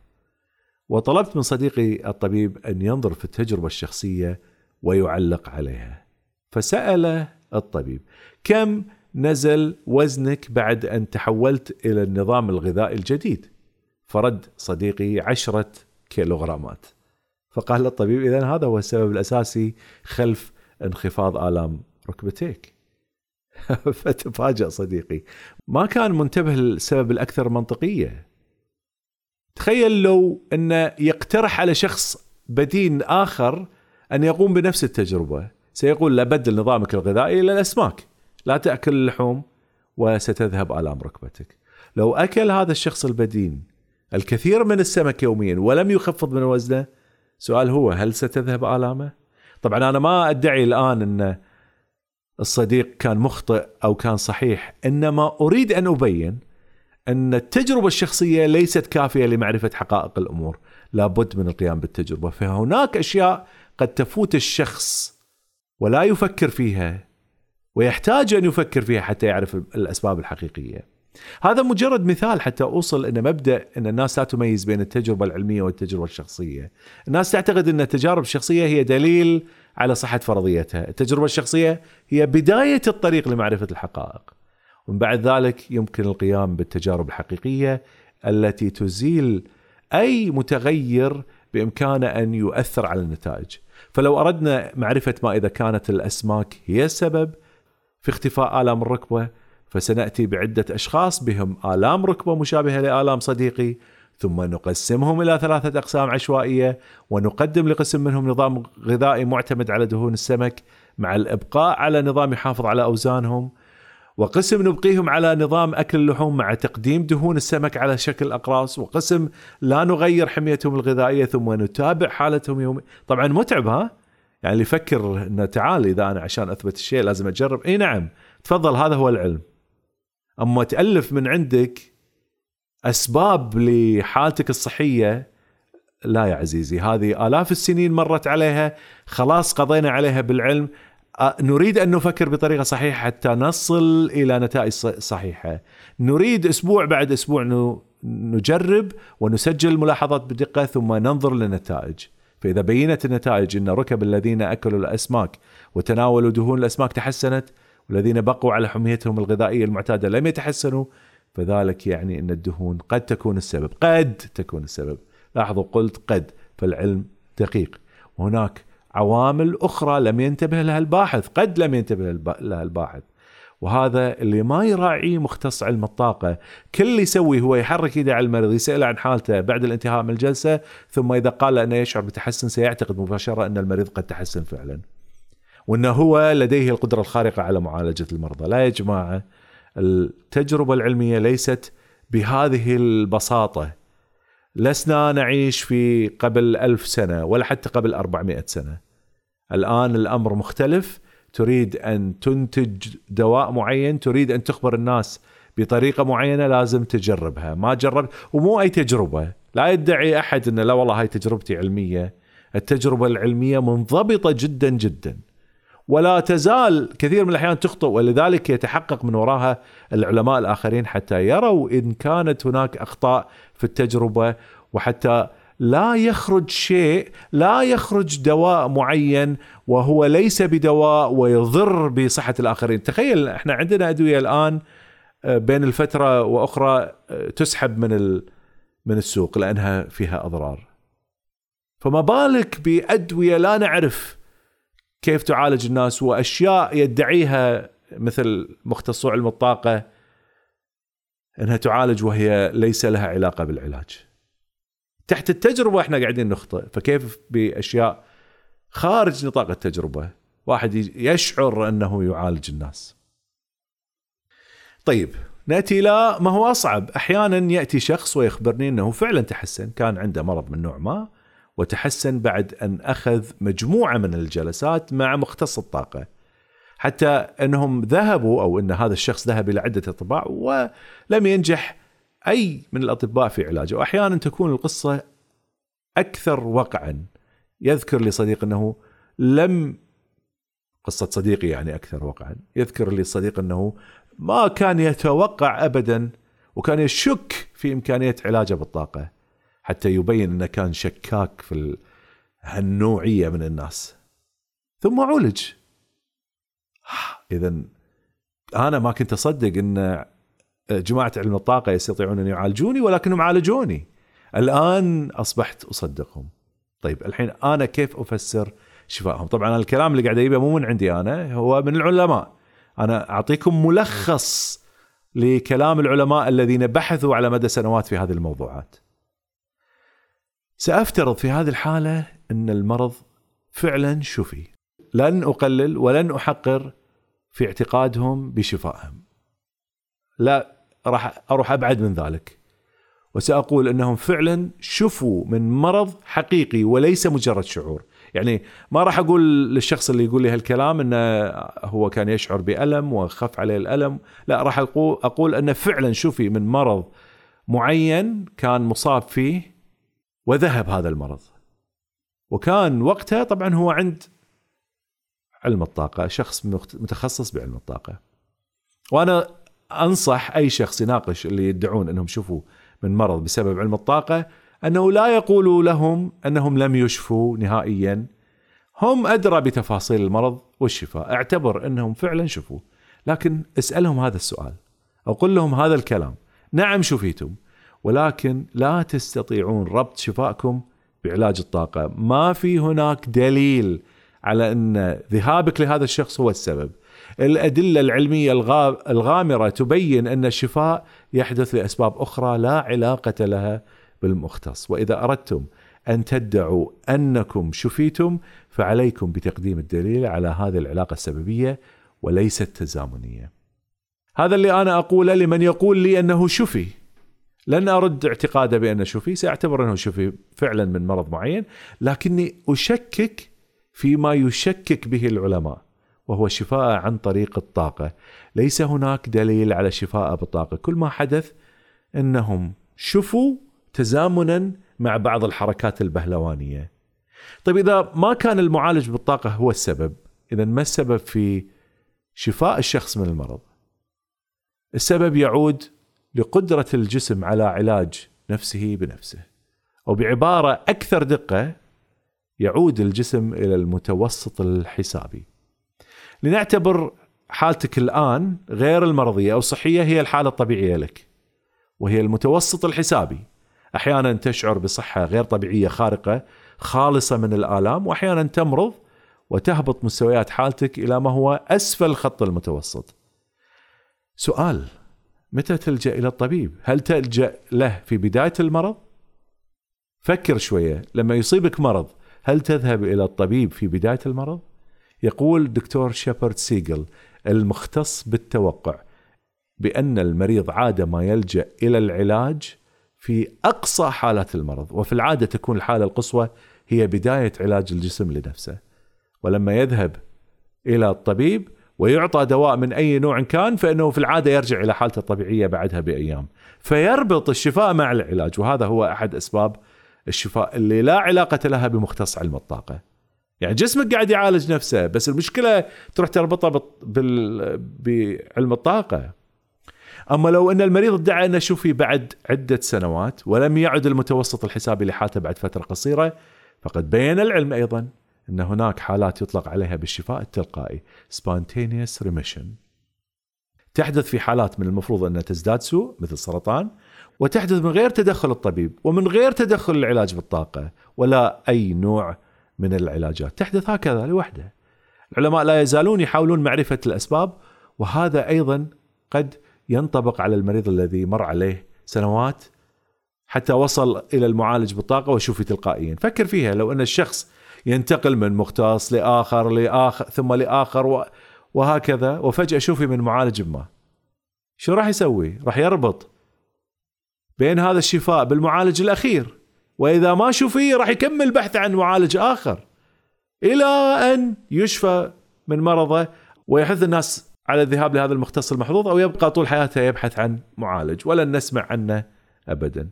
وطلبت من صديقي الطبيب أن ينظر في التجربة الشخصية ويعلق عليها. فسأل الطبيب كم نزل وزنك بعد أن تحولت إلى النظام الغذائي الجديد؟ فرد صديقي عشرة كيلوغرامات. فقال الطبيب إذا هذا هو السبب الأساسي خلف انخفاض آلام ركبتيك. فتفاجأ صديقي. ما كان منتبه للسبب الأكثر منطقية. تخيل لو أنه يقترح على شخص بدين آخر أن يقوم بنفس التجربة سيقول لا بدل نظامك الغذائي إلى الأسماك لا تأكل اللحوم وستذهب آلام ركبتك. لو أكل هذا الشخص البدين الكثير من السمك يوميا ولم يخفض من وزنه سؤال هو هل ستذهب آلامه؟ طبعا أنا ما أدعي الآن أن الصديق كان مخطئ أو كان صحيح إنما أريد أن أبين أن التجربة الشخصية ليست كافية لمعرفة حقائق الأمور لابد من القيام بالتجربة فهناك أشياء قد تفوت الشخص ولا يفكر فيها ويحتاج أن يفكر فيها حتى يعرف الأسباب الحقيقية. هذا مجرد مثال حتى أوصل إن مبدأ إن الناس لا تميز بين التجربة العلمية والتجربة الشخصية. الناس تعتقد أن التجارب الشخصية هي دليل على صحة فرضيتها، التجربة الشخصية هي بداية الطريق لمعرفة الحقائق. ومن بعد ذلك يمكن القيام بالتجارب الحقيقية التي تزيل أي متغير بامكانه أن يؤثر على النتائج. فلو أردنا معرفة ما إذا كانت الأسماك هي السبب في اختفاء آلام الركبة فسنأتي بعدة أشخاص بهم آلام ركبة مشابهة لآلام صديقي ثم نقسمهم إلى ثلاثة أقسام عشوائية ونقدم لقسم منهم نظام غذائي معتمد على دهون السمك مع الإبقاء على نظام يحافظ على أوزانهم وقسم نبقيهم على نظام أكل اللحوم مع تقديم دهون السمك على شكل أقراص وقسم لا نغير حميتهم الغذائية ثم نتابع حالتهم يومي. طبعا متعب ها؟ يعني اللي يفكر إنه تعال إذا أنا عشان أثبت الشيء لازم أجرب. إي نعم تفضل هذا هو العلم. أما تألف من عندك أسباب لحالتك الصحية لا يا عزيزي هذه آلاف السنين مرت عليها خلاص قضينا عليها بالعلم. نريد أن نفكر بطريقة صحيحة حتى نصل إلى نتائج صحيحة. نريد أسبوع بعد أسبوع نجرب ونسجل الملاحظات بدقة ثم ننظر للنتائج. فإذا بينت النتائج أن ركب الذين أكلوا الأسماك وتناولوا دهون الأسماك تحسنت والذين بقوا على حميتهم الغذائية المعتادة لم يتحسنوا فذلك يعني أن الدهون قد تكون السبب قد تكون السبب. لاحظوا قلت قد فالعلم دقيق. وهناك عوامل أخرى لم ينتبه لها الباحث قد لم ينتبه لها الباحث. وهذا اللي ما يراعيه مختص علم الطاقة. كل اللي يسوي هو يحرك يده على المريض يسأله عن حالته بعد الانتهاء من الجلسة ثم إذا قال أنه يشعر بتحسن سيعتقد مباشرة أن المريض قد تحسن فعلا. وأنه هو لديه القدرة الخارقة على معالجة المرضى. لا يا جماعة التجربة العلمية ليست بهذه البساطة. لسنا نعيش في قبل ألف سنة ولا حتى قبل أربعمائة سنة. الآن الأمر مختلف. تريد أن تنتج دواء معين تريد أن تخبر الناس بطريقة معينة لازم تجربها. ما جربت ومو أي تجربة. لا يدعي أحد أن لا والله هاي تجربتي علمية. التجربة العلمية منضبطة جدا جدا. ولا تزال كثير من الأحيان تخطئ ولذلك يتحقق من وراها العلماء الآخرين حتى يروا إن كانت هناك أخطاء في التجربة وحتى لا يخرج شيء لا يخرج دواء معين وهو ليس بدواء ويضر بصحة الآخرين تخيل إحنا عندنا أدوية الآن آه، بين الفترة وأخرى آه، تسحب من من السوق لأنها فيها أضرار فما بالك بأدوية لا نعرف كيف تعالج الناس وأشياء يدعيها مثل مختصو علم الطاقه إنها تعالج وهي ليس لها علاقة بالعلاج. تحت التجربة إحنا قاعدين نخطئ. فكيف بأشياء خارج نطاق التجربة؟ واحد يشعر أنه يعالج الناس. طيب نأتي إلى ما هو أصعب. أحيانا يأتي شخص ويخبرني أنه فعلا تحسن كان عنده مرض من نوع ما وتحسن بعد أن أخذ مجموعة من الجلسات مع مختص الطاقة. حتى أنهم ذهبوا أو أن هذا الشخص ذهب إلى عدة أطباء ولم ينجح أي من الأطباء في علاجه. وأحيانا تكون القصة أكثر وقعا. يذكر لي صديق أنه لم قصة صديقي يعني أكثر وقعا. يذكر لي صديق أنه ما كان يتوقع ابدا وكان يشك في إمكانية علاجه بالطاقة حتى يبين أنه كان شكاك في هالنوعية من الناس. ثم عولج اذا أنا ما كنت أصدق إن جماعة علم الطاقة يستطيعون أن يعالجوني ولكنهم عالجوني. الآن أصبحت أصدقهم. طيب الحين أنا كيف أفسر شفائهم؟ طبعا الكلام اللي قاعد أجيبه مو من عندي أنا هو من العلماء. أنا أعطيكم ملخص لكلام العلماء الذين بحثوا على مدى سنوات في هذه الموضوعات. سأفترض في هذه الحالة أن المرض فعلا شفي. لن أقلل ولن أحقر في اعتقادهم بشفائهم. لا راح أروح أبعد من ذلك. وسأقول إنهم فعلا شفوا من مرض حقيقي وليس مجرد شعور. يعني ما راح أقول للشخص اللي يقول لي هالكلام إنه هو كان يشعر بألم وخف عليه الألم. لا راح أقول أقول إنه فعلا شفي من مرض معين كان مصاب فيه وذهب هذا المرض. وكان وقتها طبعا هو عند علم الطاقة شخص متخصص بعلم الطاقة. وأنا أنصح أي شخص يناقش اللي يدعون أنهم شفوا من مرض بسبب علم الطاقة أنه لا يقولوا لهم أنهم لم يشفوا نهائيا. هم أدرى بتفاصيل المرض والشفاء. أعتبر أنهم فعلا شفوا. لكن اسألهم هذا السؤال أو قل لهم هذا الكلام. نعم شفيتم ولكن لا تستطيعون ربط شفائكم بعلاج الطاقة، ما في هناك دليل على أن ذهابك لهذا الشخص هو السبب، الأدلة العلمية الغامرة تبين أن الشفاء يحدث لأسباب أخرى لا علاقة لها بالمختص. وإذا أردتم أن تدعوا أنكم شفيتم فعليكم بتقديم الدليل على هذه العلاقة السببية وليست تزامنية. هذا اللي أنا أقوله لمن يقول لي أنه شفي. لن أرد اعتقاده بأنه شفي سأعتبر أنه شفي فعلا من مرض معين لكني أشكك فيما يشكك به العلماء. وهو الشفاء عن طريق الطاقة. ليس هناك دليل على الشفاء بالطاقة. كل ما حدث أنهم شفوا تزامنا مع بعض الحركات البهلوانية. طيب إذا ما كان المعالج بالطاقة هو السبب إذا ما السبب في شفاء الشخص من المرض؟ السبب يعود لقدرة الجسم على علاج نفسه بنفسه أو بعبارة أكثر دقة يعود الجسم إلى المتوسط الحسابي. لنعتبر حالتك الآن غير المرضية أو الصحية هي الحالة الطبيعية لك وهي المتوسط الحسابي أحيانا تشعر بصحة غير طبيعية خارقة خالصة من الآلام وأحيانا تمرض وتهبط مستويات حالتك إلى ما هو أسفل خط المتوسط سؤال متى تلجأ إلى الطبيب؟ هل تلجأ له في بداية المرض؟ فكر شوية لما يصيبك مرض هل تذهب إلى الطبيب في بداية المرض؟ يقول دكتور شيبرد سيجل المختص بالتوقع بأن المريض عادة ما يلجأ إلى العلاج في أقصى حالات المرض وفي العادة تكون الحالة القصوى هي بداية علاج الجسم لنفسه ولما يذهب إلى الطبيب ويعطى دواء من أي نوع كان فإنه في العادة يرجع إلى حالته الطبيعية بعدها بأيام. فيربط الشفاء مع العلاج وهذا هو أحد أسباب الشفاء اللي لا علاقة لها بمختص علم الطاقة. يعني جسمك قاعد يعالج نفسه بس المشكلة تروح تربطها بال... بعلم الطاقة. أما لو أن المريض ادعى أنه شفي بعد عدة سنوات ولم يعد المتوسط الحسابي لحالته بعد فترة قصيرة فقد بين العلم أيضا أن هناك حالات يطلق عليها بالشفاء التلقائي spontaneous remission تحدث في حالات من المفروض أنها تزداد سوء مثل السرطان وتحدث من غير تدخل الطبيب ومن غير تدخل العلاج بالطاقة ولا أي نوع من العلاجات. تحدث هكذا لوحدها العلماء لا يزالون يحاولون معرفة الأسباب وهذا أيضا قد ينطبق على المريض الذي مر عليه سنوات حتى وصل إلى المعالج بالطاقة وشوفي تلقائيا. فكر فيها لو أن الشخص ينتقل من مختص لآخر لآخر ثم لآخر وهكذا وفجأة شوفي من معالج ما. شو راح يسوي؟ راح يربط بين هذا الشفاء بالمعالج الأخير. وإذا ما شفي راح يكمل بحث عن معالج آخر إلى أن يشفى من مرضه ويحث الناس على الذهاب لهذا المختص المحظوظ أو يبقى طول حياته يبحث عن معالج ولن نسمع عنه ابدا.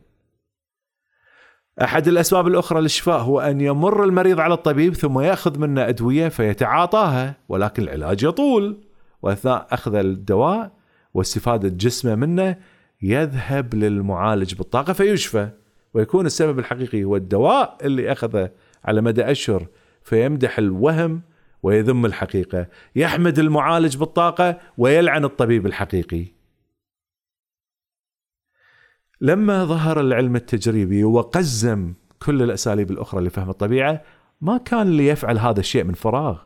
أحد الأسباب الأخرى للشفاء هو أن يمر المريض على الطبيب ثم يأخذ منه أدوية فيتعاطاها ولكن العلاج يطول وأثناء أخذ الدواء واستفادة جسمه منه يذهب للمعالج بالطاقة فيشفى ويكون السبب الحقيقي هو الدواء اللي أخذه على مدى أشهر فيمدح الوهم ويذم الحقيقة يحمد المعالج بالطاقة ويلعن الطبيب الحقيقي. لما ظهر العلم التجريبي وقزم كل الأساليب الأخرى لفهم الطبيعة ما كان ليفعل هذا الشيء من فراغ.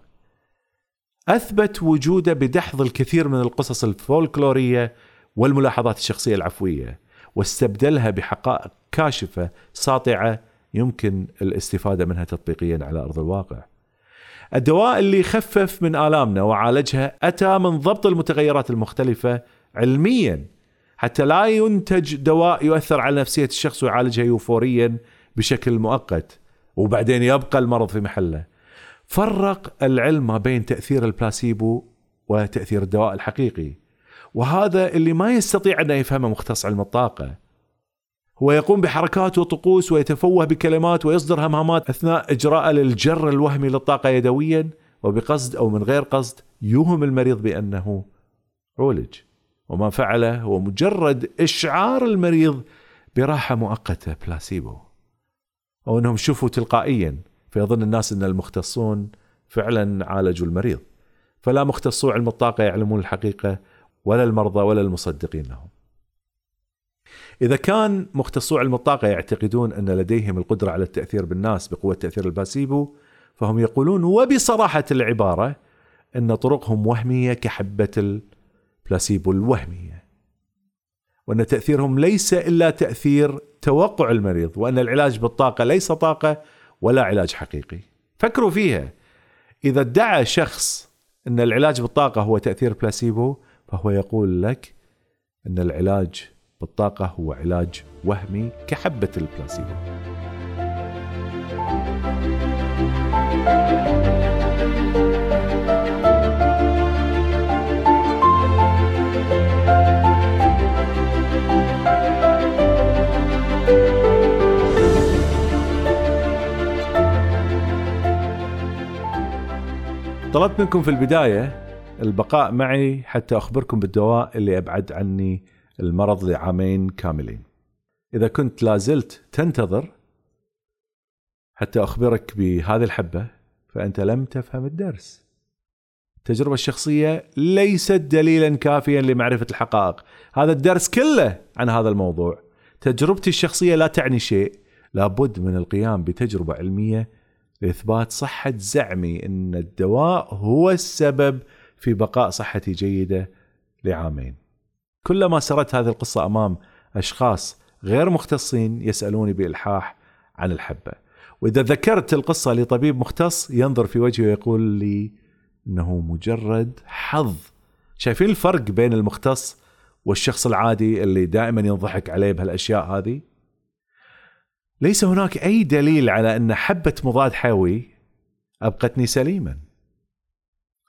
أثبت وجوده بدحض الكثير من القصص الفولكلورية والملاحظات الشخصية العفوية. واستبدلها بحقائق كاشفة ساطعة يمكن الاستفادة منها تطبيقيا على أرض الواقع. الدواء اللي خفف من آلامنا وعالجها أتى من ضبط المتغيرات المختلفة علميا حتى لا ينتج دواء يؤثر على نفسية الشخص ويعالجها يوفوريا بشكل مؤقت وبعدين يبقى المرض في محله. فرق العلم ما بين تأثير البلاسيبو وتأثير الدواء الحقيقي. وهذا اللي ما يستطيع انه يفهمه مختص علم الطاقة. هو يقوم بحركات وطقوس ويتفوه بكلمات ويصدر همهمات أثناء إجراء للجر الوهمي للطاقة يدويا وبقصد أو من غير قصد يوهم المريض بأنه عولج. وما فعله هو مجرد إشعار المريض براحة مؤقتة بلاسيبو أو أنهم شوفوا تلقائيا فيظن الناس أن المختصون فعلا عالجوا المريض فلا مختصو علم الطاقة يعلمون الحقيقة ولا المرضى ولا المصدقين لهم. إذا كان مختصو علم الطاقة يعتقدون أن لديهم القدرة على التأثير بالناس بقوة تأثير الباسيبو فهم يقولون وبصراحة العبارة أن طرقهم وهمية كحبة البلاسيبو الوهمية وأن تأثيرهم ليس إلا تأثير توقع المريض وأن العلاج بالطاقة ليس طاقة ولا علاج حقيقي. فكروا فيها. إذا ادعى شخص أن العلاج بالطاقة هو تأثير بلاسيبو فهو يقول لك أن العلاج بالطاقة هو علاج وهمي كحبة البلاسيبو. طلبت منكم في البداية البقاء معي حتى أخبركم بالدواء اللي أبعد عني المرض لعامين كاملين. إذا كنت لازلت تنتظر حتى أخبرك بهذه الحبة فأنت لم تفهم الدرس. التجربة الشخصية ليست دليلا كافيا لمعرفة الحقائق. هذا الدرس كله عن هذا الموضوع. تجربتي الشخصية لا تعني شيء. لابد من القيام بتجربة علمية لإثبات صحة زعمي أن الدواء هو السبب في بقاء صحتي جيدة لعامين. كلما سردت هذه القصة أمام أشخاص غير مختصين يسألوني بإلحاح عن الحبة. وإذا ذكرت القصة لطبيب مختص ينظر في وجهي ويقول لي أنه مجرد حظ. شايفين الفرق بين المختص والشخص العادي اللي دائما ينضحك عليه بهالأشياء هذه؟ ليس هناك أي دليل على أن حبة مضاد حيوي أبقتني سليما.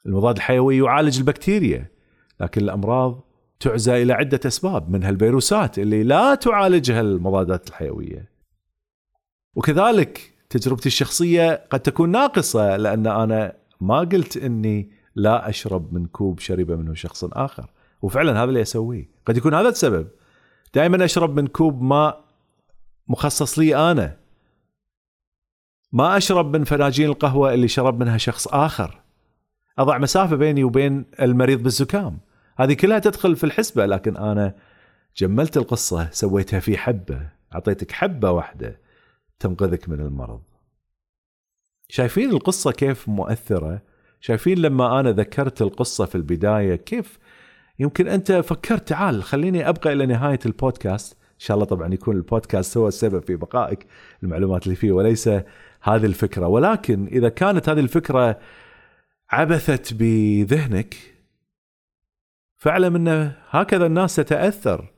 المضاد الحيوي يعالج البكتيريا لكن الأمراض تعزى إلى عدة أسباب منها الفيروسات اللي لا تعالجها المضادات الحيوية. وكذلك تجربتي الشخصية قد تكون ناقصة لأن أنا ما قلت أني لا أشرب من كوب شرب منه شخص آخر. وفعلا هذا اللي أسويه. قد يكون هذا السبب. دائما أشرب من كوب ماء مخصص لي أنا. ما أشرب من فناجين القهوة اللي شرب منها شخص آخر. أضع مسافة بيني وبين المريض بالزكام. هذه كلها تدخل في الحسبة لكن أنا جملت القصة سويتها في حبة أعطيتك حبة واحدة تنقذك من المرض. شايفين القصة كيف مؤثرة؟ شايفين لما أنا ذكرت القصة في البداية كيف يمكن أنت فكرت تعال خليني أبقى إلى نهاية البودكاست. شاء الله طبعا يكون البودكاست هو السبب في بقائك المعلومات اللي فيه وليس هذه الفكرة. ولكن إذا كانت هذه الفكرة عبثت بذهنك؟ فاعلم أن هكذا الناس تتأثر.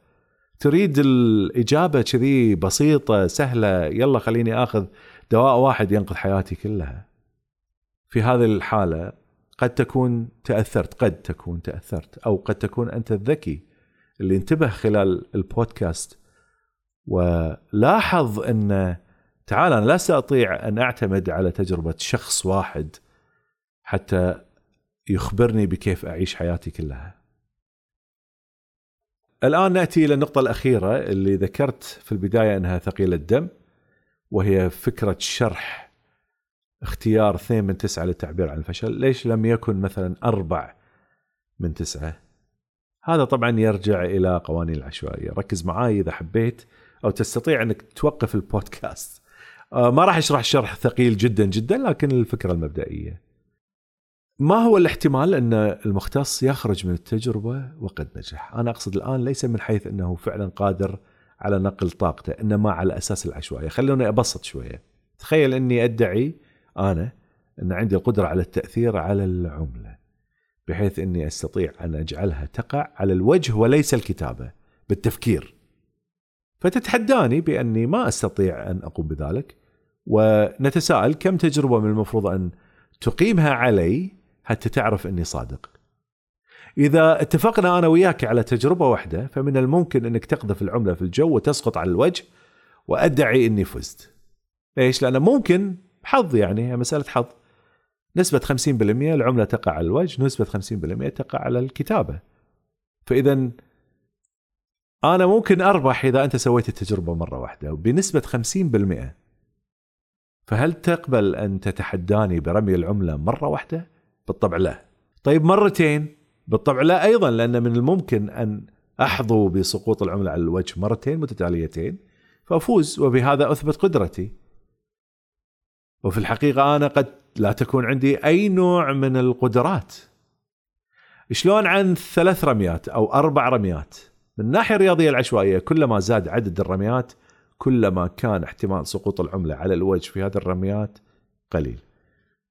تريد الإجابة كذي بسيطة سهلة يلا خليني آخذ دواء واحد ينقذ حياتي كلها. في هذه الحالة قد تكون تأثرت قد تكون تأثرت أو قد تكون أنت الذكي اللي انتبه خلال البودكاست. ولاحظ أن تعال أنا لا استطيع أن أعتمد على تجربة شخص واحد حتى يخبرني بكيف أعيش حياتي كلها. الآن نأتي إلى النقطة الأخيرة اللي ذكرت في البداية أنها ثقيله الدم وهي فكرة شرح اختيار اثنين من تسعة للتعبير عن الفشل، ليش لم يكن مثلا أربع من تسعة؟ هذا طبعا يرجع إلى قوانين العشوائية، ركز معاي إذا حبيت أو تستطيع أنك توقف البودكاست آه، ما راح أشرح شرح ثقيل جدا جدا لكن الفكرة المبدئية ما هو الاحتمال أن المختص يخرج من التجربة وقد نجح؟ أنا أقصد الآن ليس من حيث أنه فعلا قادر على نقل طاقته إنما على أساس العشوائية. خلوني أبسط شوية. تخيل أني أدعي أنا أن عندي القدرة على التأثير على العملة بحيث أني أستطيع أن أجعلها تقع على الوجه وليس الكتابة بالتفكير. فتتحداني بأني ما أستطيع أن أقوم بذلك ونتساءل كم تجربة من المفروض أن تقيمها علي حتى تعرف إني صادق. إذا اتفقنا أنا وياك على تجربة واحدة فمن الممكن إنك تقذف العملة في الجو وتسقط على الوجه وأدعي إني فزت. ليش؟ لأن ممكن حظ يعني مسألة حظ. نسبة 50% العملة تقع على الوجه، نسبة 50% تقع على الكتابة. فإذا أنا ممكن أربح إذا أنت سويت التجربة مرة واحدة بنسبه 50% فهل تقبل أن تتحداني برمي العملة مرة واحدة؟ بالطبع لا. طيب مرتين؟ بالطبع لا أيضا لأن من الممكن أن احظو بسقوط العملة على الوجه مرتين متتاليتين فأفوز وبهذا أثبت قدرتي. وفي الحقيقة أنا قد لا تكون عندي أي نوع من القدرات شلون عن ثلاث رميات أو أربع رميات من الناحية الرياضية العشوائية كلما زاد عدد الرميات كلما كان احتمال سقوط العملة على الوجه في هذه الرميات قليل.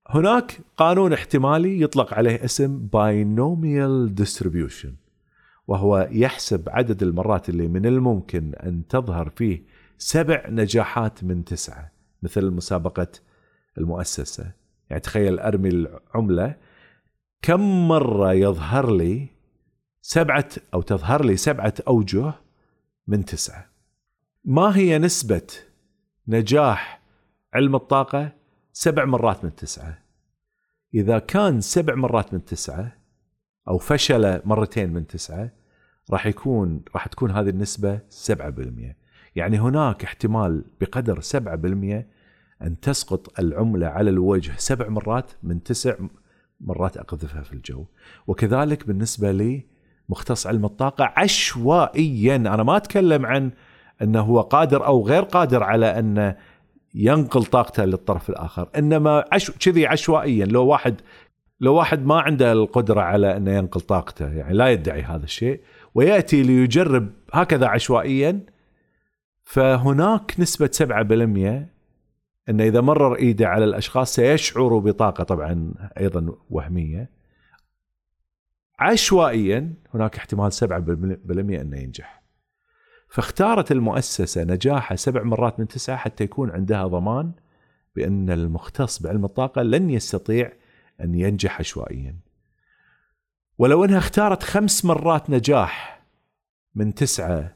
هناك قانون احتمالي يطلق عليه اسم binomial distribution وهو يحسب عدد المرات اللي من الممكن أن تظهر فيه سبع نجاحات من تسعة مثل مسابقة المؤسسة. يعني تخيل أرمي العملة كم مرة يظهر لي سبعة أو تظهر لي سبعة أوجه من تسعة؟ ما هي نسبة نجاح علم الطاقة؟ سبع مرات من تسعة. إذا كان سبع مرات من تسعة أو فشل مرتين من تسعة راح يكون راح تكون هذه النسبة 7% يعني هناك احتمال بقدر 7% أن تسقط العملة على الوجه سبع مرات من تسع مرات أقذفها في الجو. وكذلك بالنسبة لي مختص علم الطاقة عشوائيا أنا ما أتكلم عن أنه هو قادر أو غير قادر على أن ينقل طاقته للطرف الآخر. إنما عش... كذي عشوائيا لو واحد لو واحد ما عنده القدرة على إنه ينقل طاقته يعني لا يدعي هذا الشيء ويأتي ليجرب هكذا عشوائيا فهناك نسبة 7% انه إذا مرر إيده على الأشخاص سيشعروا بطاقة طبعا أيضا وهمية. عشوائيا هناك احتمال 7% إنه ينجح. فاختارت المؤسسة نجاحه سبع مرات من تسعة حتى يكون عندها ضمان بأن المختص بعلم الطاقة لن يستطيع أن ينجح عشوائيا. ولو أنها اختارت خمس مرات نجاح من تسعة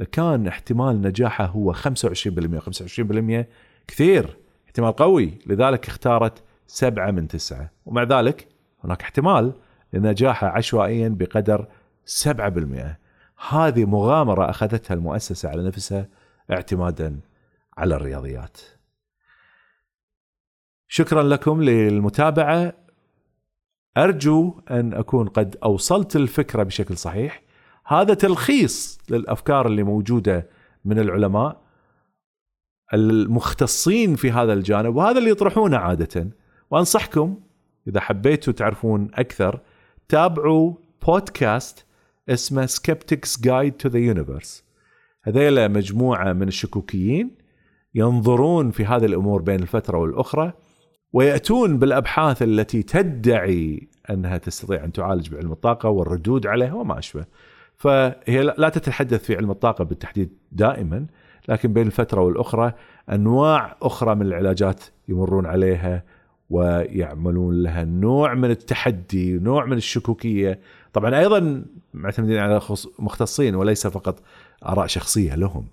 لكان احتمال نجاحه هو 25% 25% كثير احتمال قوي. لذلك اختارت سبعة من تسعة. ومع ذلك هناك احتمال لنجاحها عشوائيا بقدر سبعة بالمئة. هذه مغامرة أخذتها المؤسسة على نفسها اعتمادا على الرياضيات. شكرا لكم للمتابعة. أرجو أن أكون قد أوصلت الفكرة بشكل صحيح. هذا تلخيص للأفكار اللي موجودة من العلماء المختصين في هذا الجانب وهذا اللي يطرحونه عادة. وأنصحكم إذا حبيتوا تعرفون أكثر تابعوا بودكاست اسمه Skeptics' Guide to the Universe هذيلا مجموعة من الشكوكيين ينظرون في هذه الأمور بين الفترة والأخرى ويأتون بالأبحاث التي تدعي أنها تستطيع أن تعالج بعلم الطاقة والردود عليها وما أشبه. فهي لا تتحدث في علم الطاقة بالتحديد دائما لكن بين الفترة والأخرى أنواع أخرى من العلاجات يمرون عليها ويعملون لها نوع من التحدي نوع من الشكوكية طبعا أيضا معتمدين على مختصين وليس فقط آراء شخصية لهم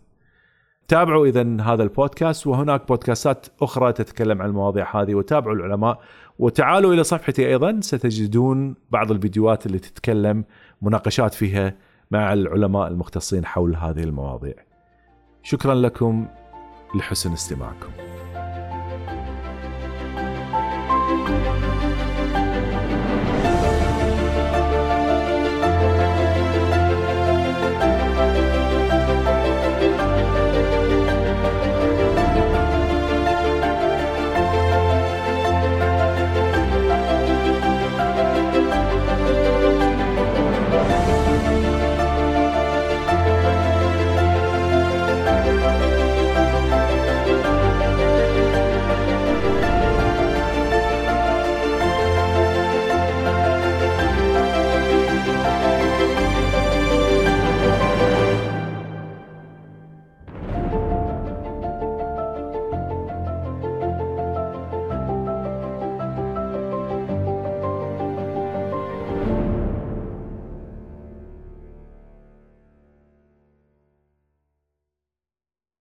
تابعوا اذا هذا البودكاست وهناك بودكاستات أخرى تتكلم عن المواضيع هذه وتابعوا العلماء وتعالوا إلى صفحتي أيضا ستجدون بعض الفيديوهات اللي تتكلم مناقشات فيها مع العلماء المختصين حول هذه المواضيع. شكرا لكم لحسن استماعكم